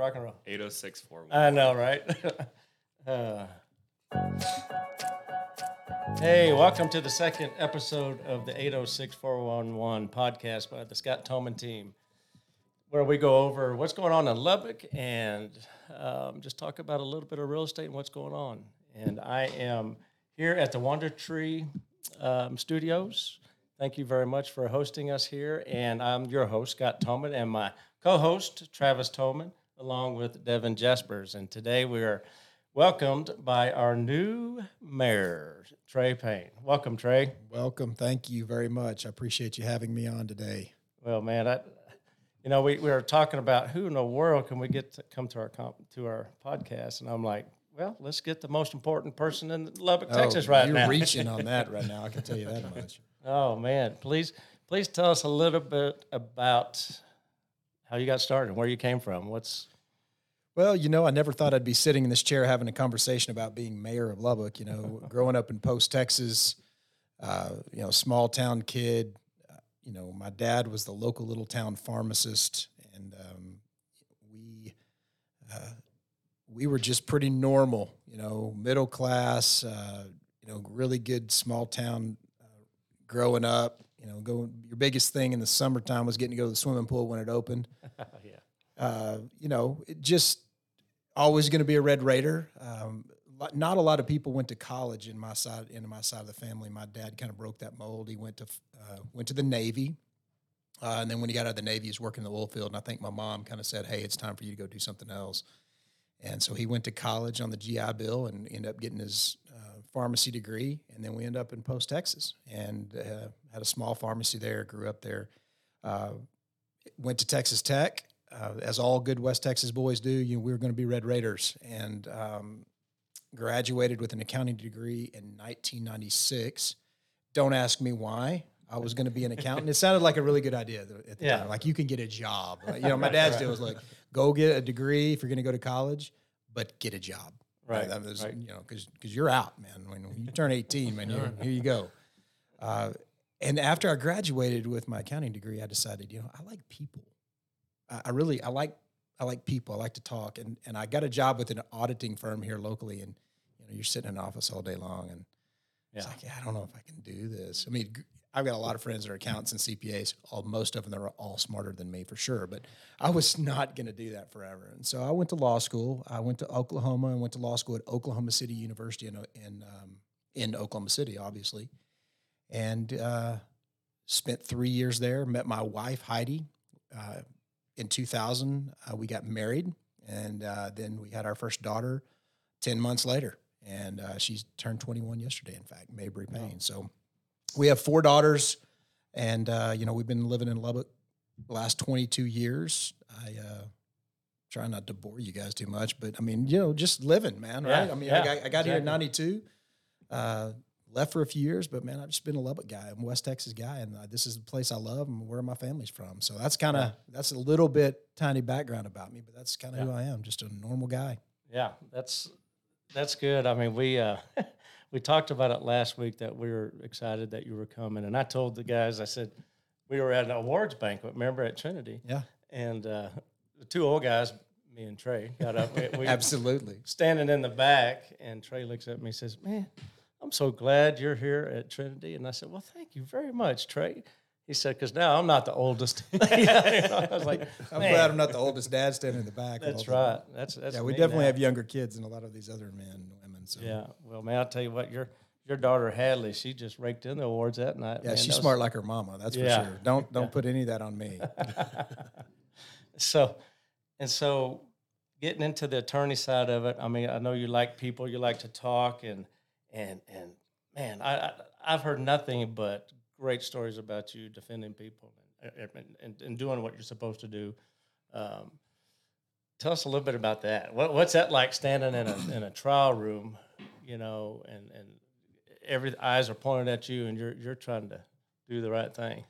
rock and roll. 80641. I know, right? uh, hey, welcome to the second episode of the 806411 podcast by the Scott Toman team, where we go over what's going on in Lubbock and um, just talk about a little bit of real estate and what's going on. And I am here at the Wonder Tree um, Studios. Thank you very much for hosting us here. And I'm your host, Scott Toman, and my co host, Travis Toman, along with Devin Jaspers. And today we are welcomed by our new mayor, Trey Payne. Welcome, Trey. Welcome. Thank you very much. I appreciate you having me on today. Well, man, I, you know, we, we were talking about who in the world can we get to come to our comp, to our podcast, and I'm like, well, let's get the most important person in Lubbock, oh, Texas, right Oh, you're now. reaching on that right now. I can tell you that much. Oh man, please please tell us a little bit about how you got started, where you came from. What's Well, you know, I never thought I'd be sitting in this chair having a conversation about being mayor of Lubbock. You know, growing up in Post, Texas, uh, you know, small town kid. Uh, you know, my dad was the local little town pharmacist, and um, we uh, we were just pretty normal. You know, middle class. Uh, you know, really good small town uh, growing up. You know, going your biggest thing in the summertime was getting to go to the swimming pool when it opened yeah, uh, you know, it just always going to be a Red Raider. Um, not a lot of people went to college in my side in my side of the family. My dad kind of broke that mold. He went to uh, went to the Navy, uh, and then when he got out of the Navy, he was working in the oil field. And I think my mom kind of said, "Hey, it's time for you to go do something else." And so he went to college on the GI Bill and ended up getting his pharmacy degree. And then we ended up in Post, Texas, and uh, had a small pharmacy there. Grew up there. Uh, went to Texas Tech, uh, as all good West Texas boys do. You know, we were going to be Red Raiders, and um, graduated with an accounting degree in 1996. Don't ask me why. I was going to be an accountant. It sounded like a really good idea at the Yeah. time. Like you can get a job. You know, my dad's deal was like, go get a degree if you're going to go to college, but get a job. Right, That was, right. You know, because you're out, man. When you turn 18, man, you here you go. Uh, and after I graduated with my accounting degree, I decided, you know, I like people. I, I really, I like, I like people. I like to talk, and and I got a job with an auditing firm here locally, and you know, you're sitting in an office all day long, and it's Yeah. like, yeah, I don't know if I can do this. I mean, I've got a lot of friends that are accountants and CPAs. All most of them are all smarter than me for sure, but I was not going to do that forever. And so I went to law school. I went to Oklahoma and went to law school at Oklahoma City University in in um, in Oklahoma City, obviously, and uh, spent three years there. Met my wife Heidi. Uh, in 2000, uh, we got married, and uh, then we had our first daughter 10 months later. And uh, she's turned 21 yesterday, in fact, Mabry Payne. So we have four daughters, and, uh, you know, we've been living in Lubbock the last 22 years. I uh, try not to bore you guys too much, but I mean, you know, just living, man, right? Yeah, I mean, yeah, I got, I got here in 92. Uh, left for a few years, but man, I've just been a Lubbock guy. I'm a West Texas guy, and uh, this is the place I love and where my family's from. So that's kind of that's a little bit tiny background about me, but that's kind of who I am, just a normal guy. yeah, that's that's good. I mean, we uh, we talked about it last week that we were excited that you were coming, and I told the guys, I said we were at an awards banquet, remember at Trinity, Yeah, and uh, the two old guys, me and Trey, got up. We, absolutely. standing in the back, and Trey looks at me and says, "Man, I'm so glad you're here at Trinity." And I said, "Well, thank you very much, Trey." He said, "Because now I'm not the oldest." I was like, I'm "Man, glad I'm not the oldest dad standing in the back. That's right. That's that's Yeah, we definitely now. have younger kids than a lot of these other men. So Yeah. Well, man, I'll tell you what, your your daughter Hadley, she just raked in the awards that night. yeah, man. she's was- smart like her mama. That's Yeah. for sure. Don't don't put any of that on me. So, and so, getting into the attorney side of it, I mean, I know you like people, you like to talk, and and and man, I, I I've heard nothing but great stories about you defending people and and, and, and doing what you're supposed to do. Um, tell us a little bit about that. What, what's that like standing in a in a trial room, you know, and and every eyes are pointed at you, and you're you're trying to do the right thing.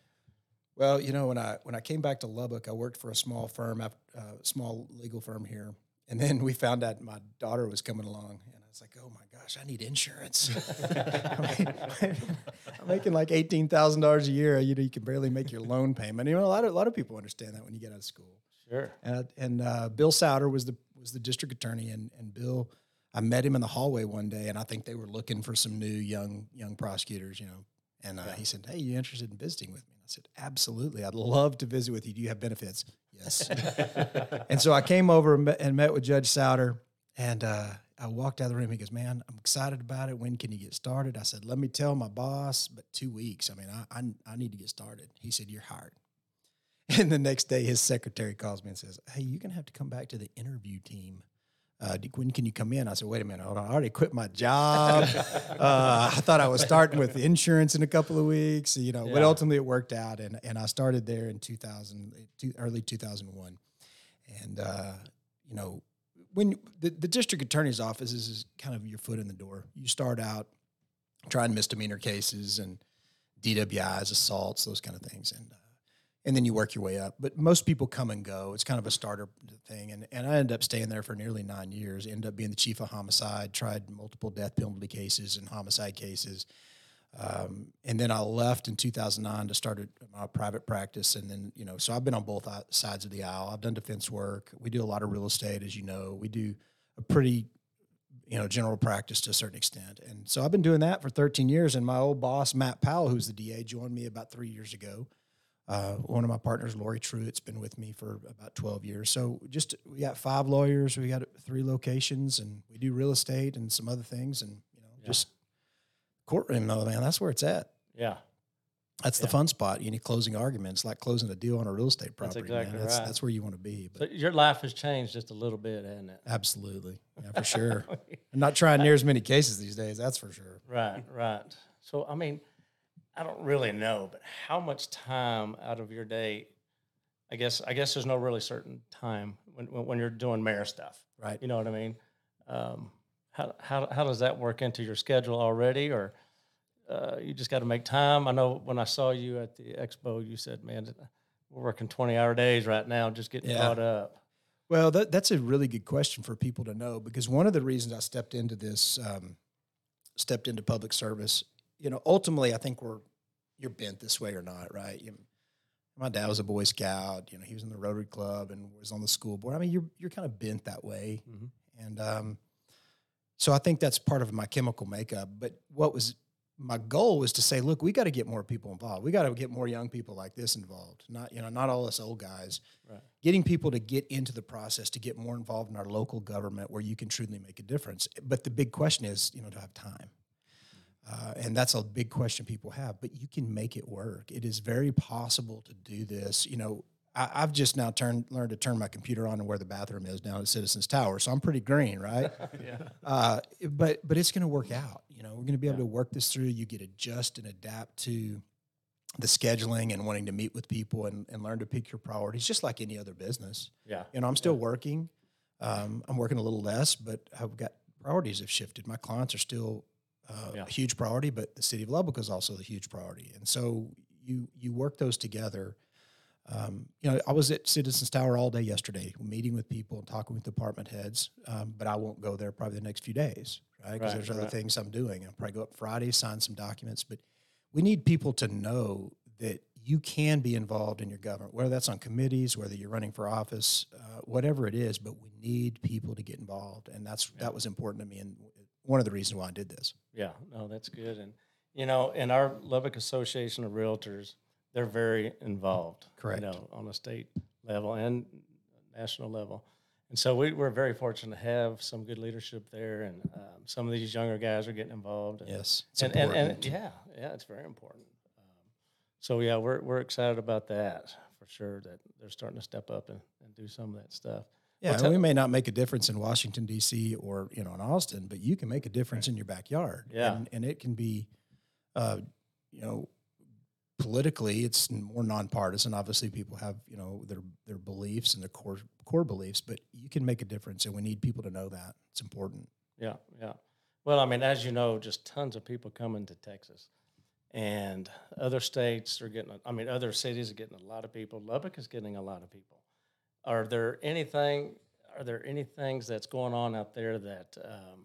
Well, you know, when I when I came back to Lubbock, I worked for a small firm, a uh, small legal firm here, and then we found out my daughter was coming along, and I was like, "Oh my gosh, I need insurance." I'm making like eighteen thousand dollars a year. You know, you can barely make your loan payment. You know, a lot of a lot of people understand that when you get out of school. Sure. And and uh, Bill Sowder was the was the district attorney, and and Bill, I met him in the hallway one day, and I think they were looking for some new young young prosecutors, you know. And uh, yeah. he said, "Hey, you interested in visiting with me?" I said, "Absolutely, I'd love to visit with you. Do you have benefits?" Yes. and so I came over and met, with Judge Sowder, and uh, I walked out of the room. He goes, "Man, I'm excited about it. When can you get started?" I said, "Let me tell my boss, but two weeks. I mean, I I, I need to get started." He said, "You're hired." And the next day, his secretary calls me and says, "Hey, you're gonna have to come back to the interview team. Uh, when can you come in?" I said, "Wait a minute, hold on. I already quit my job. uh, I thought I was starting with insurance in a couple of weeks, you know. Yeah. But ultimately, it worked out, and and I started there in 2000, early 2001, and uh, you know, when the, the district attorney's office is, is kind of your foot in the door. You start out trying misdemeanor cases and DWIs, assaults, those kind of things, and uh, and then you work your way up. But most people come and go. It's kind of a starter thing. And, and I ended up staying there for nearly nine years, ended up being the chief of homicide, tried multiple death penalty cases and homicide cases. Um, and then I left in 2009 to start my private practice. And then, you know, so I've been on both sides of the aisle. I've done defense work. We do a lot of real estate, as you know. We do a pretty, you know, general practice to a certain extent. And so I've been doing that for 13 years. And my old boss, Matt Powell, who's the DA, joined me about three years ago. Uh, one of my partners, Lori Truitt's been with me for about 12 years. So just we got five lawyers, we got three locations, and we do real estate and some other things, and you know, yeah. just courtroom though, man. That's where it's at. Yeah, that's yeah. the fun spot. You need closing arguments, like closing a deal on a real estate property. That's exactly man. That's, right. That's where you want to be. But so your life has changed just a little bit, hasn't it? Absolutely, yeah, for sure. I'm not trying near as many cases these days. That's for sure. Right, right. So I mean I don't really know, but how much time out of your day? I guess I guess there's no really certain time when when you're doing mayor stuff, right? You know what I mean? Um, how how how does that work into your schedule already, or uh, you just got to make time? I know when I saw you at the expo, you said, "Man, we're working 20 hour days right now, just getting yeah. caught up." Well, that, that's a really good question for people to know because one of the reasons I stepped into this, um, stepped into public service, you know, ultimately, I think we're you're bent this way or not, right? You, my dad was a Boy Scout. You know, he was in the Rotary Club and was on the school board. I mean, you're you're kind of bent that way, mm-hmm. and um, so I think that's part of my chemical makeup. But what was my goal was to say, look, we got to get more people involved. We got to get more young people like this involved. Not you know, not all us old guys. Right. Getting people to get into the process to get more involved in our local government where you can truly make a difference. But the big question is, you know, to have time. Uh, and that's a big question people have, but you can make it work. It is very possible to do this. You know, I, have just now turned learned to turn my computer on to where the bathroom is down at Citizens Tower, so I'm pretty green, right? yeah. Uh, but but it's going to work out. You know, we're going to be able yeah. to work this through. You get adjust and adapt to the scheduling and wanting to meet with people and, and learn to pick your priorities, just like any other business. Yeah. You know, I'm still yeah. working. Um, I'm working a little less, but I've got priorities have shifted. My clients are still uh, yeah. a huge priority, but the city of Lubbock is also a huge priority. And so you you work those together. Um, you know, I was at Citizens Tower all day yesterday, meeting with people and talking with department heads. Um, but I won't go there probably the next few days, right? Because right, there's other right. things I'm doing. I'll probably go up Friday, sign some documents. But we need people to know that you can be involved in your government, whether that's on committees, whether you're running for office, uh, whatever it is. But we need people to get involved, and that's yeah. that was important to me. And one of the reasons why I did this. Yeah, no, that's good. And you know, in our Lubbock Association of Realtors, they're very involved. Correct. You know, on a state level and national level. And so we, we're very fortunate to have some good leadership there, and um, some of these younger guys are getting involved. And, yes, and, and, and, yeah, yeah, it's very important. Um, so yeah, we're we're excited about that for sure. That they're starting to step up and, and do some of that stuff. Yeah, well, we may not make a difference in Washington D.C. or you know in Austin, but you can make a difference in your backyard. Yeah, and, and it can be, uh, you know, politically it's more nonpartisan. Obviously, people have you know their their beliefs and their core core beliefs, but you can make a difference, and we need people to know that it's important. Yeah, yeah. Well, I mean, as you know, just tons of people coming to Texas, and other states are getting. I mean, other cities are getting a lot of people. Lubbock is getting a lot of people are there anything? Are there any things that's going on out there that um,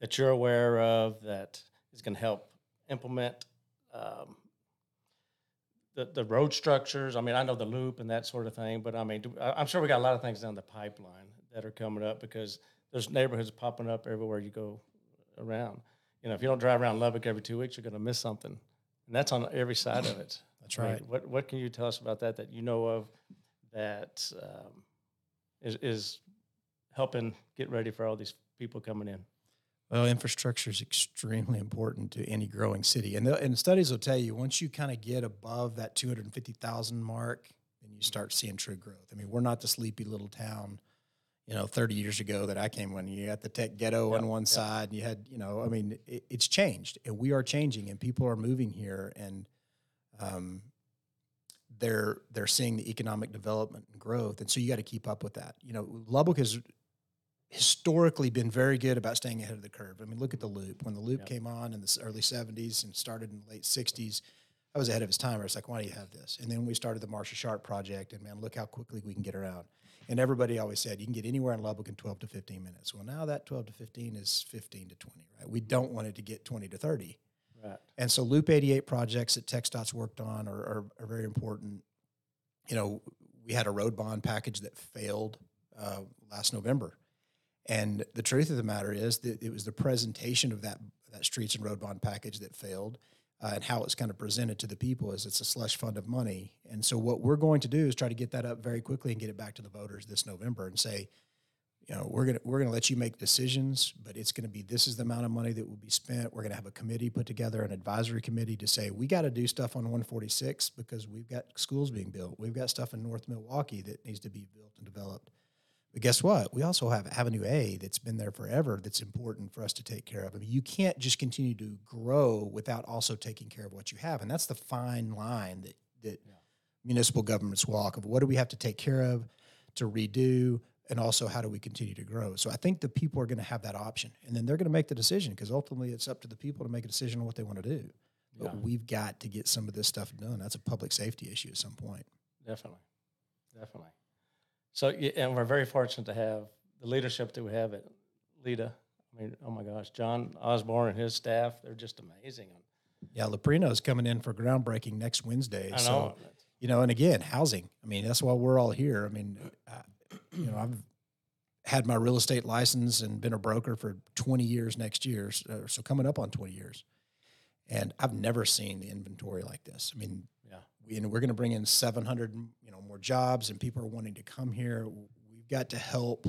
that you're aware of that is going to help implement um, the, the road structures. I mean, I know the loop and that sort of thing, but I mean, do, I- I'm sure we got a lot of things down the pipeline that are coming up because there's neighborhoods popping up everywhere you go around. You know, if you don't drive around Lubbock every two weeks, you're going to miss something, and that's on every side of it. That's I mean, right. What What can you tell us about that that you know of that um, is is helping get ready for all these people coming in? Well, infrastructure is extremely important to any growing city, and the, and studies will tell you once you kind of get above that two hundred and fifty thousand mark, then you start seeing true growth. I mean, we're not the sleepy little town, you know, thirty years ago that I came when you got the tech ghetto on one side, and you had, you know, I mean, it, it's changed, and we are changing, and people are moving here, and um, they're they're seeing the economic development and growth, and so you got to keep up with that. You know, Lubbock has historically been very good about staying ahead of the curve. I mean, look at the loop. When the loop Yep. came on in the early 70s and started in the late 60s, I was ahead of his time. I was like, why do you have this? And then we started the Marsha Sharp project, and man, look how quickly we can get around. And everybody always said you can get anywhere in Lubbock in 12 to 15 minutes. Well, now that 12 to 15 is 15 to 20, right? We don't want it to get 20 to 30. Right. And so Loop 88 projects that TxDOT's worked on are, are, are very important. You know, we had a road bond package that failed uh, last November. And the truth of the matter is that it was the presentation of that, that streets and road bond package that failed uh, and how it's kind of presented to the people is it's a slush fund of money. And so what we're going to do is try to get that up very quickly and get it back to the voters this November and say, you know, we're gonna we're gonna let you make decisions, but it's gonna be this is the amount of money that will be spent. We're gonna have a committee put together, an advisory committee to say we got to do stuff on 146 because we've got schools being built. We've got stuff in North Milwaukee that needs to be built and developed. But guess what? We also have Avenue A that's been there forever. That's important for us to take care of. I mean, you can't just continue to grow without also taking care of what you have, and that's the fine line that that municipal governments walk of what do we have to take care of to redo and also how do we continue to grow so i think the people are going to have that option and then they're going to make the decision because ultimately it's up to the people to make a decision on what they want to do but Yeah. we've got to get some of this stuff done that's a public safety issue at some point Definitely, definitely. So, and we're very fortunate to have the leadership that we have at LEDA. I mean, oh my gosh, John Osborne and his staff—they're just amazing. yeah Leprino is coming in for groundbreaking next wednesday I know. so you know and again housing i mean that's why we're all here i mean uh, you know i've had my real estate license and been a broker for 20 years next year so, so coming up on 20 years. And i've never seen the inventory like this. I mean yeah, we, and we're going to bring in 700 you know more jobs and people are wanting to come here. We've got to help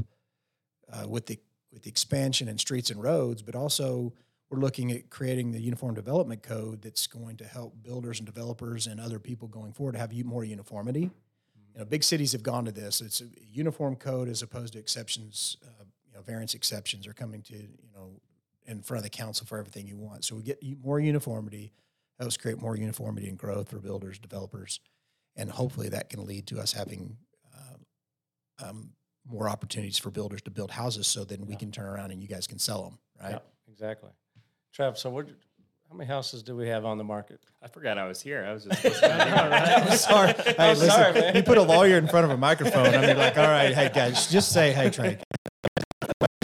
uh, with the with the expansion in streets and roads but also we're looking at creating the uniform development code that's going to help builders and developers and other people going forward to have more uniformity you know big cities have gone to this it's a uniform code as opposed to exceptions uh, you know variance exceptions are coming to you know in front of the council for everything you want so we get more uniformity helps create more uniformity and growth for builders, developers, and hopefully that can lead to us having um, um, more opportunities for builders to build houses. So then we can turn around and you guys can sell them, right? yeah, exactly. Trev, so what? How many houses do we have on the market? I forgot I was here. I was just listening. I'm sorry. Hey, I'm listen, sorry, man. You put a lawyer in front of a microphone. I mean, like, all right, hey guys, just say, hey, Trey.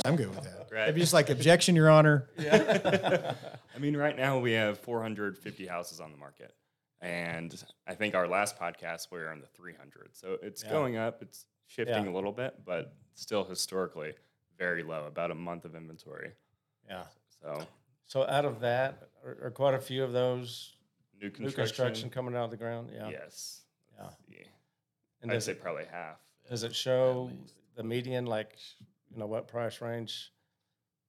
I'm good with that. Right. If you're just like objection, Your Honor. Yeah. I mean, right now we have 450 houses on the market. And I think our last podcast we were in the 300. So it's Yeah. going up. It's shifting Yeah. a little bit, but still historically very low, about a month of inventory. Yeah. So So out of that, are, are quite a few of those new new construction. construction coming out of the ground? Yeah. Yes. Yeah. Yeah. And I'd say it, probably half. does it show the median, like, you know, what price range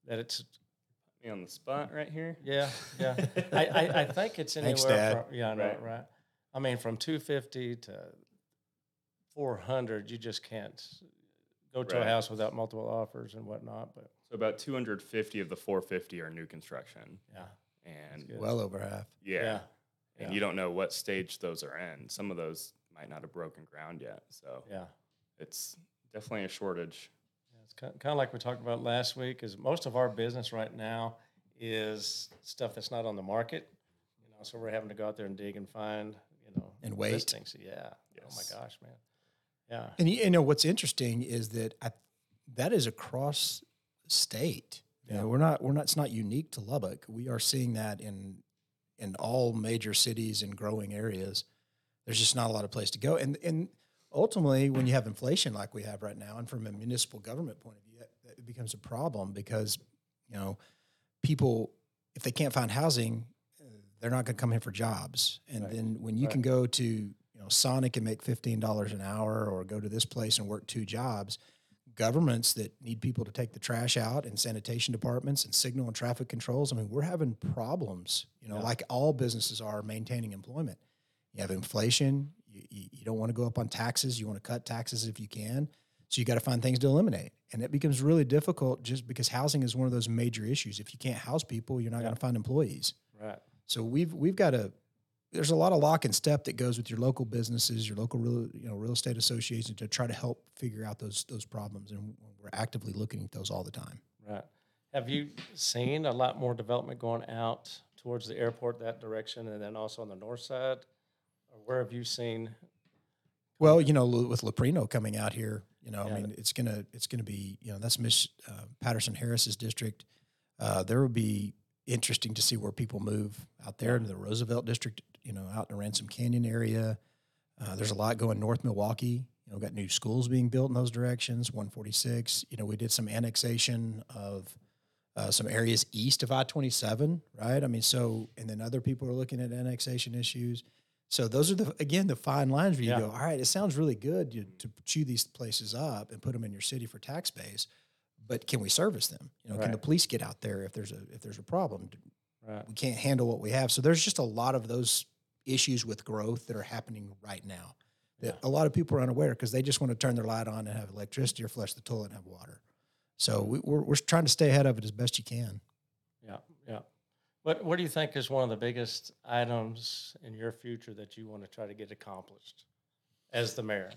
that it's Me on the spot right here. Yeah, yeah. I, I, I think it's anywhere Thanks, Dad. from yeah, I know, Right. right. I mean, from two fifty to four hundred, you just can't go to a house without multiple offers and whatnot. But So about 250 of the 450 are new construction. yeah, And. Well over half. yeah. yeah, And Yeah. you don't know what stage those are in. Some of those might not have broken ground yet. So yeah. it's definitely a shortage. Yeah, It's kind of like we talked about last week. Is most of our business right now is stuff that's not on the market. You know, so we're having to go out there and dig and find. You know, And wait. listings. Yeah. Yes. Oh my gosh, man. Yeah. And you, you know what's interesting is that I, that is across state. You know, Yeah. we're not we're not it's not unique to Lubbock. We are seeing that in in all major cities and growing areas. there's just not a lot of place to go. And and ultimately, when you have inflation like we have right now, and from a municipal government point of view, that, it becomes a problem because you know people if they can't find housing, they're not going to come here for jobs. And Right. then when you Right. can go to you know Sonic and make fifteen dollars an hour, or go to this place and work two jobs, governments that need people to take the trash out and sanitation departments and signal and traffic controls. I mean, we're having problems, you know, Yeah. like all businesses are maintaining employment. You have inflation. You, you, you don't want to go up on taxes. You want to cut taxes if you can. So you got to find things to eliminate. And it becomes really difficult just because housing is one of those major issues. If you can't house people, you're not Yeah. going to find employees. Right. So we've we've got a there's a lot of lock and step that goes with your local businesses, your local real you know real estate association to try to help figure out those those problems, and we're actively looking at those all the time. Right. Have you seen a lot more development going out towards the airport that direction, and then also on the north side? Or where have you seen? Well, you know, with Leprino coming out here, you know, Yeah. I mean, it's gonna it's gonna be you know that's Miss uh, Patterson Harris's district. Uh, there will be interesting to see where people move out there into the Roosevelt district, you know, out in the Ransom Canyon area. Uh, there's a lot going north Milwaukee. You know, got new schools being built in those directions. 146. You know, we did some annexation of uh, some areas east of I-27, right? I mean, so and then other people are looking at annexation issues. So those are the again the fine lines where you Yeah. go, all right, it sounds really good to, to chew these places up and put them in your city for tax base, but can we service them? You know, can the police get out there if there's a if there's a problem? Right. We can't handle what we have. So there's just a lot of those issues with growth that are happening right now that a lot of people are unaware because they just want to turn their light on and have electricity or flush the toilet and have water. So we, we're we're trying to stay ahead of it as best you can. Yeah. Yeah. What What do you think is one of the biggest items in your future that you want to try to get accomplished as the mayor?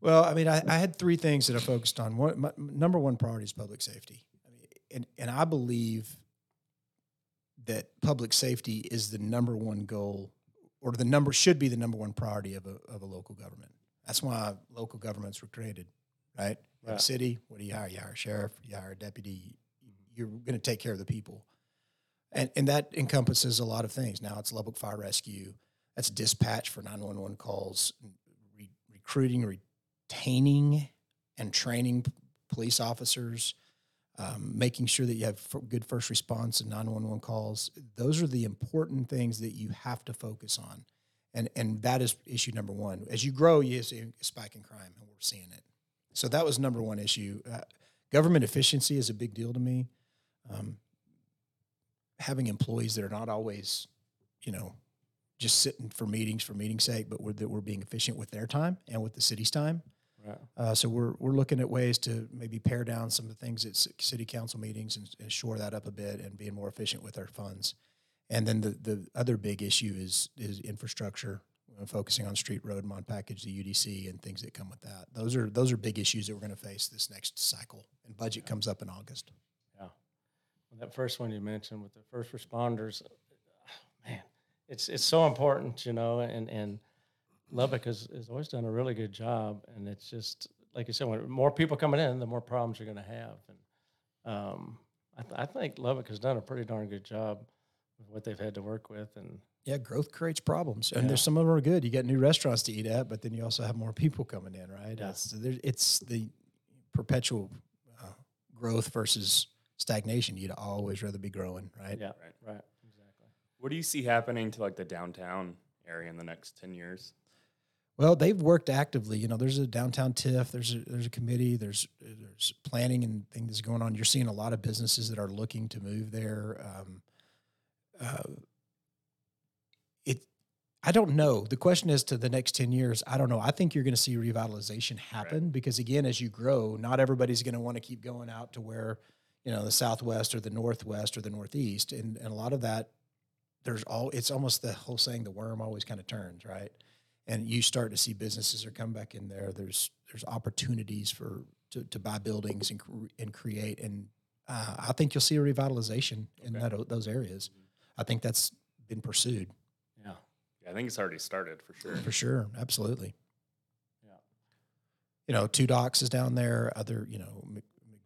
Well, I mean, I, I had three things that I focused on. One, my, number one priority is public safety. I mean, and, and I believe that public safety is the number one goal, or the number should be the number one priority of a, of a local government. That's why local governments were created, right? Have a city, what do you hire? You hire a sheriff, you hire a deputy. You're going to take care of the people, and and that encompasses a lot of things. Now it's Lubbock Fire Rescue. That's dispatch for nine one one calls, re- recruiting, retaining, and training p- police officers, um, making sure that you have good first response and 911 calls. Those are the important things that you have to focus on. And, and that is issue number one. As you grow, you see a spike in crime, and we're seeing it. So that was number one issue. Uh, government efficiency is a big deal to me. Um, having employees that are not always, you know, just sitting for meetings for meeting's sake, but we're, that we're being efficient with their time and with the city's time. Right. Uh, so we're we're looking at ways to maybe pare down some of the things at city council meetings and, and shore that up a bit and being more efficient with our funds. And then the the other big issue is is infrastructure, focusing on street, road, mod package, the UDC, and things that come with that. Those are those are big issues that we're going to face this next cycle. And budget comes up in August. Yeah. Well, that first one you mentioned with the first responders, man, it's it's so important, you know, and and Lubbock has, has always done a really good job, and it's just like you said, when more people coming in, the more problems you're going to have, and um, I, th- I think Lubbock has done a pretty darn good job with what they've had to work with, and Yeah, growth creates problems, and Yeah. there's some of them are good. You got new restaurants to eat at, but then you also have more people coming in, right? Yeah. It's, there, it's the perpetual uh, growth versus stagnation. You'd always rather be growing, right? yeah, Right. right, exactly. What do you see happening to like the downtown area in the next 10 years? Well, they've worked actively. You know, there's a downtown TIF. There's a there's a committee. There's there's planning and things going on. You're seeing a lot of businesses that are looking to move there. Um, uh, it, I don't know. The question is to the next ten years. I don't know. I think you're going to see revitalization happen because again, as you grow, not everybody's going to want to keep going out to where, you know, the southwest or the northwest or the northeast, and and a lot of that. There's all. It's almost the whole saying: the worm always kind of turns, right? And you start to see businesses are come back in there. There's there's opportunities for to, to buy buildings and and create, and uh, I think you'll see a revitalization in Okay. that those areas. I think that's been pursued Yeah, Yeah, I think it's already started for sure. for sure, absolutely. Yeah. You know, Two Docs is down there. Other, you know,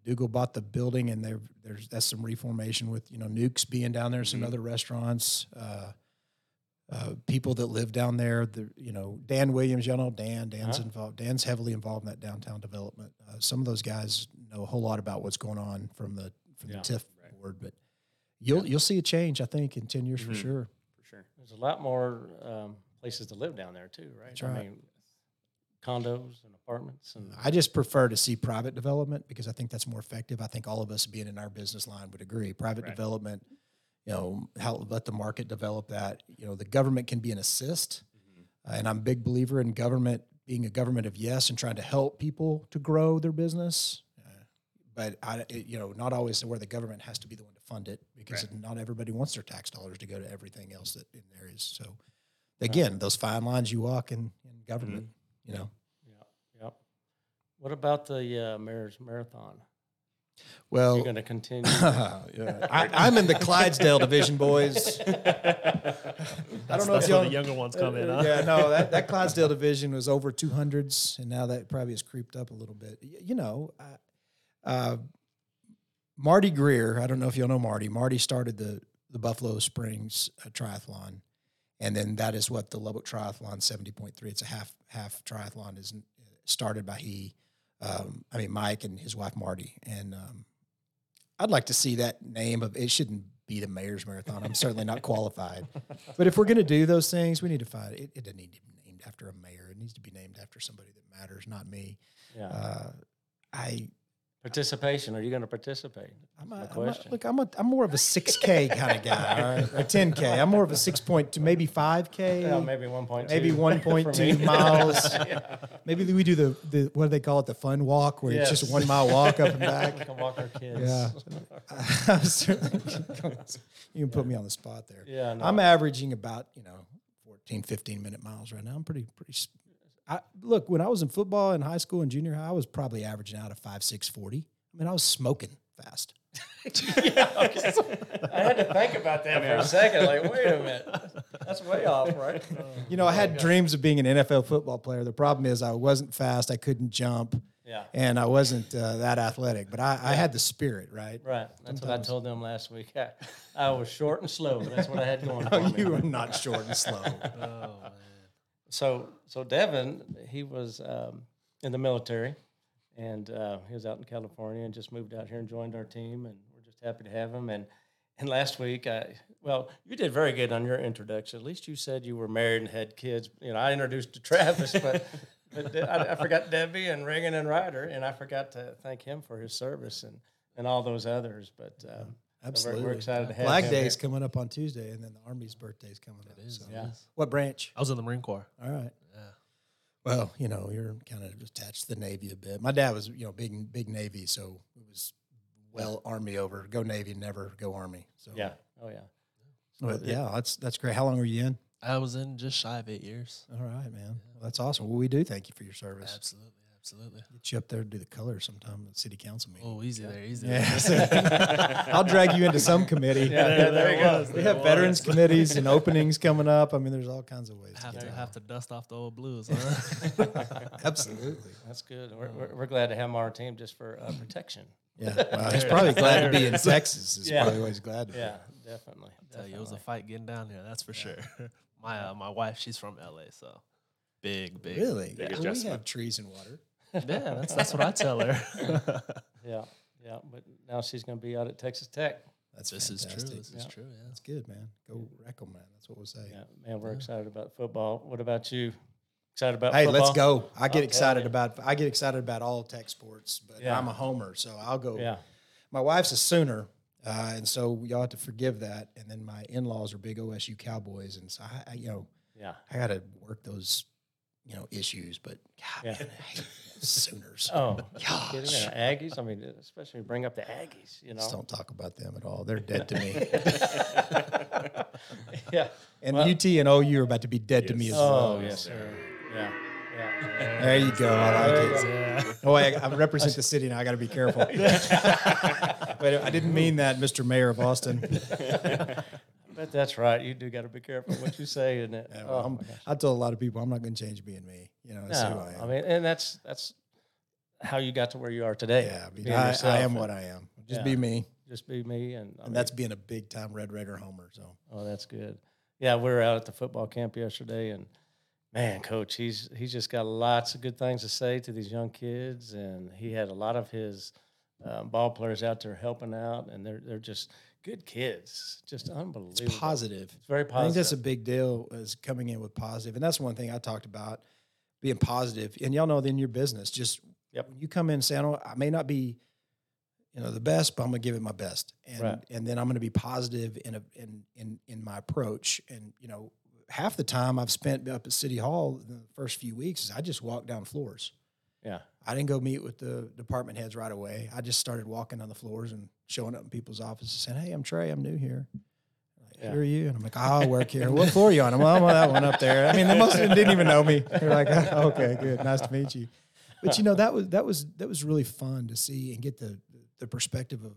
McDougal bought the building, and there there's that's some reformation with you know Nukes being down there, some Mhm. other restaurants. Uh, uh, people that live down there. The you know Dan Williams, you know Dan. Dan's Uh-huh. involved. Dan's heavily involved in that downtown development. Uh, some of those guys know a whole lot about what's going on from the from Yeah. the TIF board, but you'll you'll see a change. I think in ten years for sure. For sure. There's a lot more um, places to live down there too, right? That's I mean, condos and apartments and I just prefer to see private development because I think that's more effective. I think all of us being in our business line would agree. Private Right. development, you know, how let the market develop that. You know, the government can be an assist, uh, and I'm a big believer in government being a government of yes and trying to help people to grow their business. Uh, but I, it, you know, not always where the government has to be the one to fund it because not everybody wants their tax dollars to go to everything else that in there is. So, again, those fine lines you walk in, in government, you know. yeah, yep. What about the uh, mayor's marathon? Well, You're going to continue. I, I'm in the Clydesdale division, boys. I don't know if that's y'all. where the younger ones come in. Huh? Yeah, no, that, that Clydesdale division was over 200s, and now that probably has creeped up a little bit. You know, uh, uh, Marty Greer, I don't know if y'all know Marty. Marty started the, the Buffalo Springs uh, Triathlon, and then that is what the Lubbock Triathlon 70.3, it's a half half triathlon, is started by he, um, I mean, Mike and his wife Marty. And um, I'd like to see that name of it shouldn't be the mayor's marathon. I'm certainly not qualified. But if we're going to do those things, we need to find it. It doesn't need to be named after a mayor. It needs to be named after somebody that matters, not me. yeah. Uh, I, Participation. Are you going to participate? I'm a, I'm a, question. look, I'm a, I'm more of a six K kind of guy, all right, or ten K. I'm more of a six point two, maybe five K. yeah, maybe 1.2. maybe 1.2 me. miles. Maybe we do the, the what do they call it, the fun walk, where it's just a one mile walk up and back. we can walk our kids. Yeah. Certainly- you can put me on the spot there. Yeah, no. I'm averaging about, you know, 14, 15 minute miles right now. I'm pretty, pretty. S- I, look, when I was in football in high school and junior high, I was probably averaging out a 5, 6, 40. I mean, I was smoking fast. yeah, okay. I had to think about that for a second. Like, wait a minute, that's way off, right? You know, I had dreams of being an NFL football player. The problem is I wasn't fast. I couldn't jump. Yeah, And I wasn't uh, that athletic, but I, I had the spirit, right? right. That's what I told them last week. I, I was short and slow. That's what I had going for me. you were not short and slow. Oh, man. So, so Devin, he was um, in the military, and uh, he was out in California and just moved out here and joined our team, and we're just happy to have him. And and last week, I well, you did very good on your introduction. At least you said you were married and had kids. You know, I introduced to Travis, but. But I, I forgot Debbie and Reagan and Ryder, and I forgot to thank him for his service and, and all those others. But um, so we're- Absolutely. we're, excited to have Flag him Day's here. coming up on Tuesday, and then the Army's birthday is coming up. so. Yeah. What branch? I was in the Marine Corps. All right. Yeah. Well, you know, you're kind of attached to the Navy a bit. My dad was, you know, big big Navy, so it was well Army over. Go Navy, never go Army. So Yeah. Oh yeah. but yeah, that's that's great. How long were you in? I was in just shy of eight years. All right, man. Well, that's awesome. Well, we do thank you for your service. Absolutely, absolutely. Get you up there to do the color sometime at the city council meeting. Oh, easy there, easy Yeah, there. I'll drag you into some committee. Yeah, there, there you go. We have veterans committees and openings coming up. I mean, there's all kinds of ways. To Have get to have to dust off the old blues, huh? Absolutely. That's good. We're, we're, we're glad to have him on our team just for uh, protection. Yeah. Well, he's probably glad to be in Texas. Is Yeah. probably what he's glad to be. Yeah, definitely. Tell you, it was a fight getting down here. That's for sure. My uh, my wife, she's from LA, so big, big. Really? Big Well, we have trees and water. Yeah, that's that's what I tell her. Yeah, yeah. But now she's going to be out at Texas Tech. That's this is true. fantastic. This is Yeah. true. Yeah. That's good, man. Go wreck 'em, man. That's what we'll say. Yeah, man, we're excited about football. What about you? Excited about Hey, football? let's go. I get tell excited about I get excited about all tech sports, but Yeah. I'm a homer, so I'll go. Yeah, My wife's a Sooner, uh, and so y'all have to forgive that. And then my in-laws are big OSU Cowboys, and so I, I you know, yeah. I got to work those, you know, issues. But God, Yeah. man, Sooners. Oh, Gosh. Aggies. I mean, especially bring up the Aggies. You Just know. don't talk about them at all. They're dead to me. yeah. And Well- UT and OU are about to be dead to me as well. Oh yes, sir. Yeah. Yeah. There you go. I like it. Yeah. Oh, I, I represent the city now. I got to be careful. Wait, I didn't mean that, Mr. Mayor of Austin. That's right. You do got to be careful what you say, isn't it? Yeah, well, oh, my gosh. I tell a lot of people I'm not going to change being me. You know, that's who I am. I mean, and that's that's how you got to where you are today. yeah, I, mean, I, I am and what I am. Just Yeah. be me, Just be me, and I and mean, that's being a big time Red Raider homer. So oh, that's good. Yeah, we were out at the football camp yesterday, and man, coach, he's he's just got lots of good things to say to these young kids, and he had a lot of his um, ball players out there helping out, and they're they're just good kids, just unbelievable. It's positive. It's very positive. I think that's a big deal is coming in with positive, and that's one thing I talked about being positive. And y'all know in your business, just Yep. when you come in and say, I, don't, I may not be, you know, the best, but I'm gonna give it my best, and Right. and then I'm gonna be positive in a in in in my approach. And you know, half the time I've spent up at City Hall in the first few weeks is I just walked down floors. yeah, I didn't go meet with the department heads right away. I just started walking on the floors and showing up in people's offices saying, Hey, I'm Trey, I'm new here. Like, Yeah. Who are you? And I'm like, oh, I work here. what floor are you on? I'm, well, I'm on that one up there. I mean, they most of them didn't even know me. They're like, oh, okay, good. Nice to meet you. But you know, that was that was that was really fun to see and get the the perspective of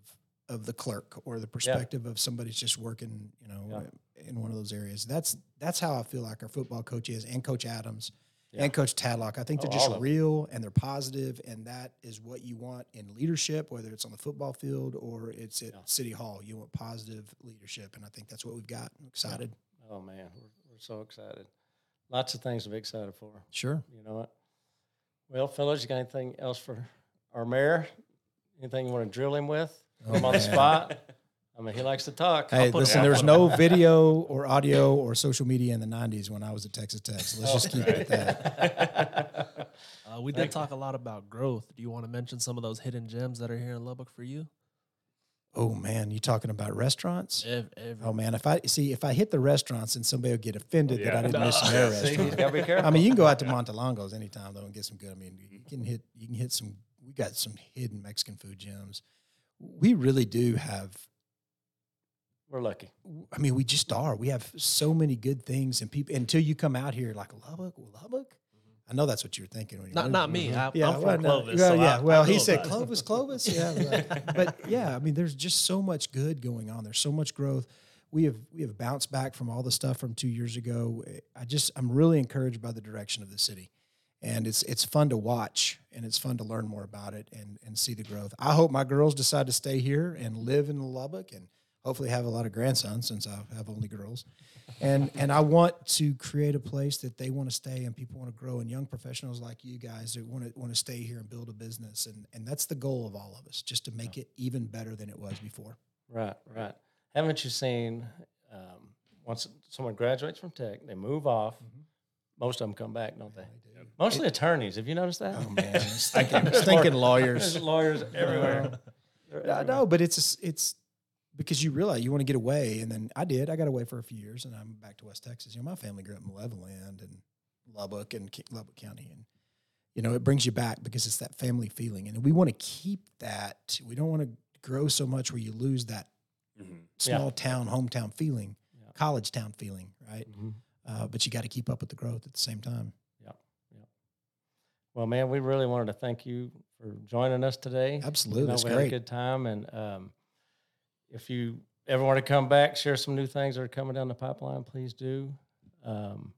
of the clerk or the perspective of somebody's just working, you know, in one of those areas. That's that's how I feel like our football coach is and Coach Adams and Coach Tadlock. I think they're Oh, just all of 'em. real and they're positive, and that is what you want in leadership, whether it's on the football field or it's at City Hall. You want positive leadership, and I think that's what we've got. I'm excited. oh man, we're, we're so excited. Lots of things to be excited for. Sure. You know what? Well, fellas, you got anything else for our mayor? Anything you want to drill him with? Oh, Put him on the spot. I mean, he likes to talk. Hey, listen, it there was no video or audio or social media in the 90s when I was at Texas Tech. So let's just keep it at that. Uh, we did talk a lot about growth. Do you want to mention some of those hidden gems that are here in Lubbock for you? Oh, man, you talking about restaurants? Ev- every- Oh, man, if I see, if I hit the restaurants and somebody will get offended that Yeah. I didn't mention their See, restaurant. he's got to be careful. I mean, you can go out to Montelongo's anytime though and get some good. I mean, you can hit you can hit some. We got some hidden Mexican food gems. We really do have. We're lucky. I mean, we just are. We have so many good things, and people until you come out here, like Lubbock, Lubbock. I know that's what you're thinking. When you're not not me. Uh-huh. I, Yeah, I'm from well, Clovis. well, so yeah. I- well, I he said about. Clovis, Clovis. Yeah, but, but yeah, I mean, there's just so much good going on. There's so much growth. We have we have bounced back from all the stuff from two years ago. I just I'm really encouraged by the direction of the city, and it's it's fun to watch and it's fun to learn more about it and and see the growth. I hope my girls decide to stay here and live in Lubbock and hopefully have a lot of grandsons since I have only girls. And and I want to create a place that they want to stay and people want to grow and young professionals like you guys that want to want to stay here and build a business and and that's the goal of all of us just to make it even better than it was before. Right, right. Haven't you seen um, once someone graduates from tech, they move off. Mm-hmm. Most of them come back, don't they? Mostly attorneys. Have you noticed that? Oh man, stinking, lawyers. There's lawyers everywhere. They're I know, but it's it's because you realize you want to get away, and then I did. I got away for a few years, and I'm back to West Texas. You know, my family grew up in Levelland and Lubbock and Ki- Lubbock County, and you know, it brings you back because it's that family feeling, and we want to keep that. We don't want to grow so much where you lose that Mhm. Yeah. small town, hometown feeling, Yeah. college town feeling, right? Mhm. Uh, but you got to keep up with the growth at the same time. Yeah, yeah. Well, man, we really wanted to thank you for joining us today. Absolutely, You know, that's we had a great. good time, and um, if you ever want to come back, share some new things that are coming down the pipeline, please do. Um,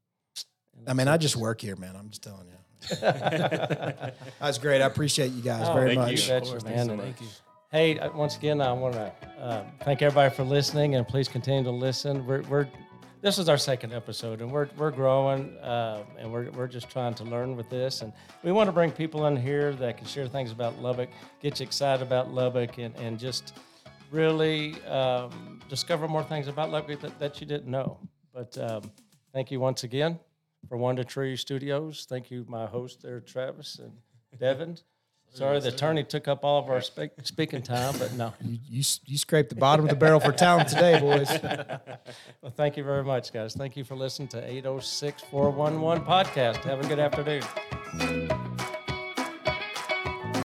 I mean, I just work here, man. I'm just telling you. That's great. I appreciate you guys Oh, very thank much. you. Betcha, Of course, man. thank you. Thank you. Hey, uh, once again, I want to uh, thank everybody for listening, and please continue to listen. We're, we're this is our second episode, and we're we're growing, uh, and we're we're just trying to learn with this, and we want to bring people in here that can share things about Lubbock, get you excited about Lubbock, and and just really um, discover more things about Lubbock that, that you didn't know. But um, thank you once again for to Tree Studios. Thank you, my host there, Travis and Devin. Sorry, the attorney took up all of our speak, speaking time, but no. You, you you scraped the bottom of the barrel for talent today, boys. Well, thank you very much, guys. Thank you for listening to 806 411 podcast. Have a good afternoon.